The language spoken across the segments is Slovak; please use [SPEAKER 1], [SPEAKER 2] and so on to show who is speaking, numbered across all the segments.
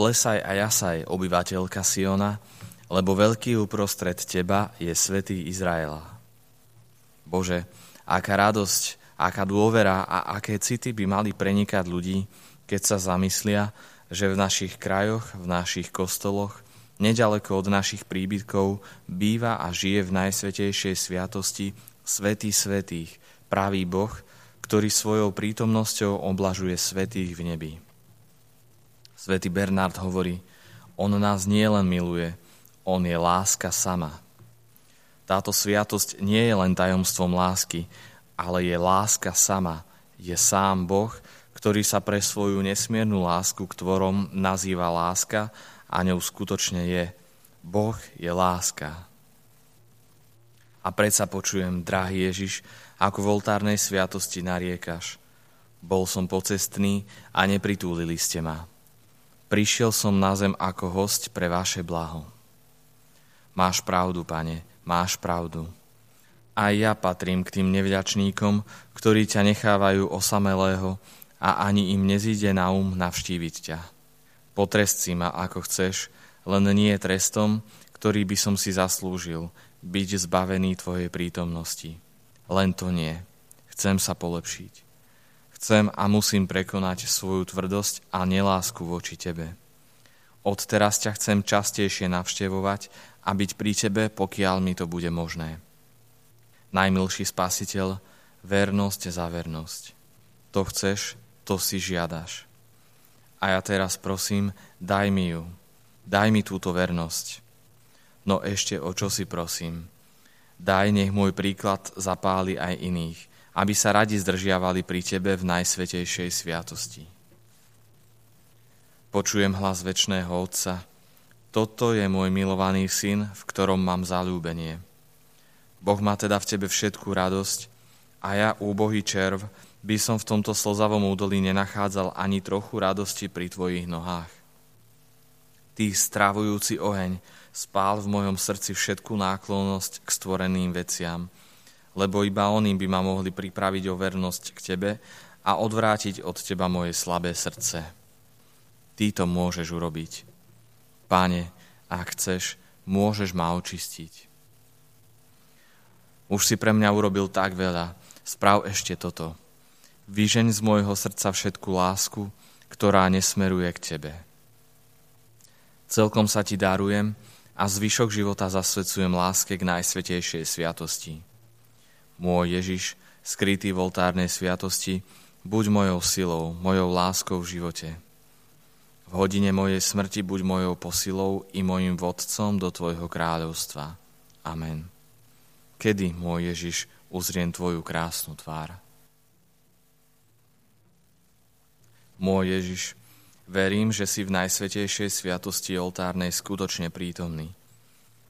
[SPEAKER 1] Plesaj a jasaj, obyvateľka Siona, lebo veľký uprostred teba je svätý Izraela. Bože, aká radosť, aká dôvera a aké city by mali prenikať ľudí, keď sa zamyslia, že v našich krajoch, v našich kostoloch, nedaleko od našich príbytkov býva a žije v najsvetejšej sviatosti Svetý svetých, pravý Boh, ktorý svojou prítomnosťou oblažuje svetých v nebi. Svetý Bernard hovorí, on nás nielen miluje, on je láska sama. Táto sviatosť nie je len tajomstvom lásky, ale je láska sama. Je sám Boh, ktorý sa pre svoju nesmiernu lásku k tvorom nazýva láska a ňou skutočne je. Boh je láska. A predsa počujem, drahý Ježiš, ako v oltárnej sviatosti nariekaš. Bol som pocestný a nepritúlili ste ma. Prišiel som na zem ako host pre vaše blaho. Máš pravdu, pane, máš pravdu. Aj ja patrím k tým nevďačníkom, ktorí ťa nechávajú osamelého a ani im nezíde na um navštíviť ťa. Potrest si ma, ako chceš, len nie trestom, ktorý by som si zaslúžil, byť zbavený Tvojej prítomnosti. Len to nie. Chcem sa polepšiť. Chcem a musím prekonať svoju tvrdosť a nelásku voči Tebe. Od teraz ťa chcem častejšie navštevovať a byť pri Tebe, pokiaľ mi to bude možné. Najmilší spasiteľ, vernosť za vernosť. To chceš, to si žiadaš. A ja teraz prosím, daj mi ju. Daj mi túto vernosť No ešte o čo si prosím. Daj, nech môj príklad zapáli aj iných, aby sa radi zdržiavali pri Tebe v najsvetejšej sviatosti. Počujem hlas väčšného Otca. Toto je môj milovaný syn, v ktorom mám zalúbenie. Boh má teda v Tebe všetkú radosť a ja, úbohý červ, by som v tomto slzavom údolí nenachádzal ani trochu radosti pri Tvojich nohách. Ty stravujúci oheň, spál v mojom srdci všetku náklonnosť k stvoreným veciam, lebo iba oni by ma mohli pripraviť o vernosť k Tebe a odvrátiť od Teba moje slabé srdce. Ty to môžeš urobiť. Páne, ak chceš, môžeš ma očistiť. Už si pre mňa urobil tak veľa, sprav ešte toto. Vyžeň z môjho srdca všetku lásku, ktorá nesmeruje k Tebe. Celkom sa Ti darujem, a zvyšok života zasvedcujem láske k najsvetejšej sviatosti. Môj Ježiš, skrytý v oltárnej sviatosti, buď mojou silou, mojou láskou v živote. V hodine mojej smrti buď mojou posilou i mojim vodcom do Tvojho kráľovstva. Amen. Kedy, môj Ježiš, uzriem Tvoju krásnu tvár? Môj Ježiš, Verím, že si v najsvetejšej sviatosti oltárnej skutočne prítomný.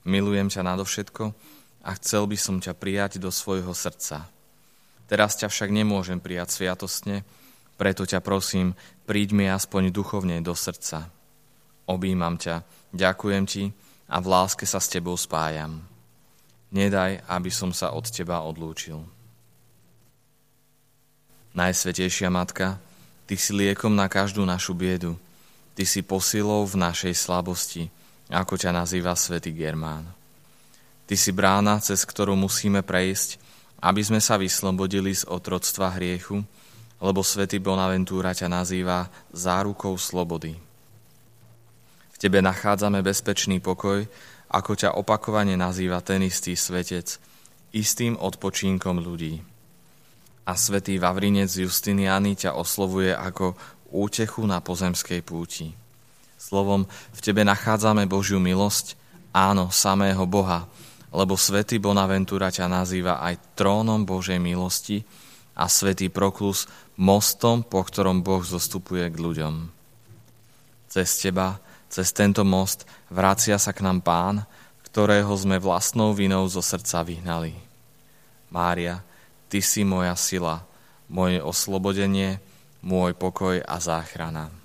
[SPEAKER 1] Milujem ťa nadovšetko a chcel by som ťa prijať do svojho srdca. Teraz ťa však nemôžem prijať sviatostne, preto ťa prosím, príď mi aspoň duchovne do srdca. Obímam ťa, ďakujem ti a v láske sa s tebou spájam. Nedaj, aby som sa od teba odlúčil. Najsvetejšia Matka, Ty si liekom na každú našu biedu. Ty si posilou v našej slabosti, ako ťa nazýva svätý Germán. Ty si brána, cez ktorú musíme prejsť, aby sme sa vyslobodili z otroctva hriechu, lebo svätý Bonaventúra ťa nazýva zárukou slobody. V tebe nachádzame bezpečný pokoj, ako ťa opakovane nazýva ten istý svetec, istým odpočínkom ľudí a svätý Vavrinec Justiniany ťa oslovuje ako útechu na pozemskej púti. Slovom, v tebe nachádzame Božiu milosť, áno, samého Boha, lebo svätý Bonaventura ťa nazýva aj trónom Božej milosti a svätý Proklus mostom, po ktorom Boh zostupuje k ľuďom. Cez teba, cez tento most vracia sa k nám Pán, ktorého sme vlastnou vinou zo srdca vyhnali. Mária, Ty si moja sila, moje oslobodenie, môj pokoj a záchrana.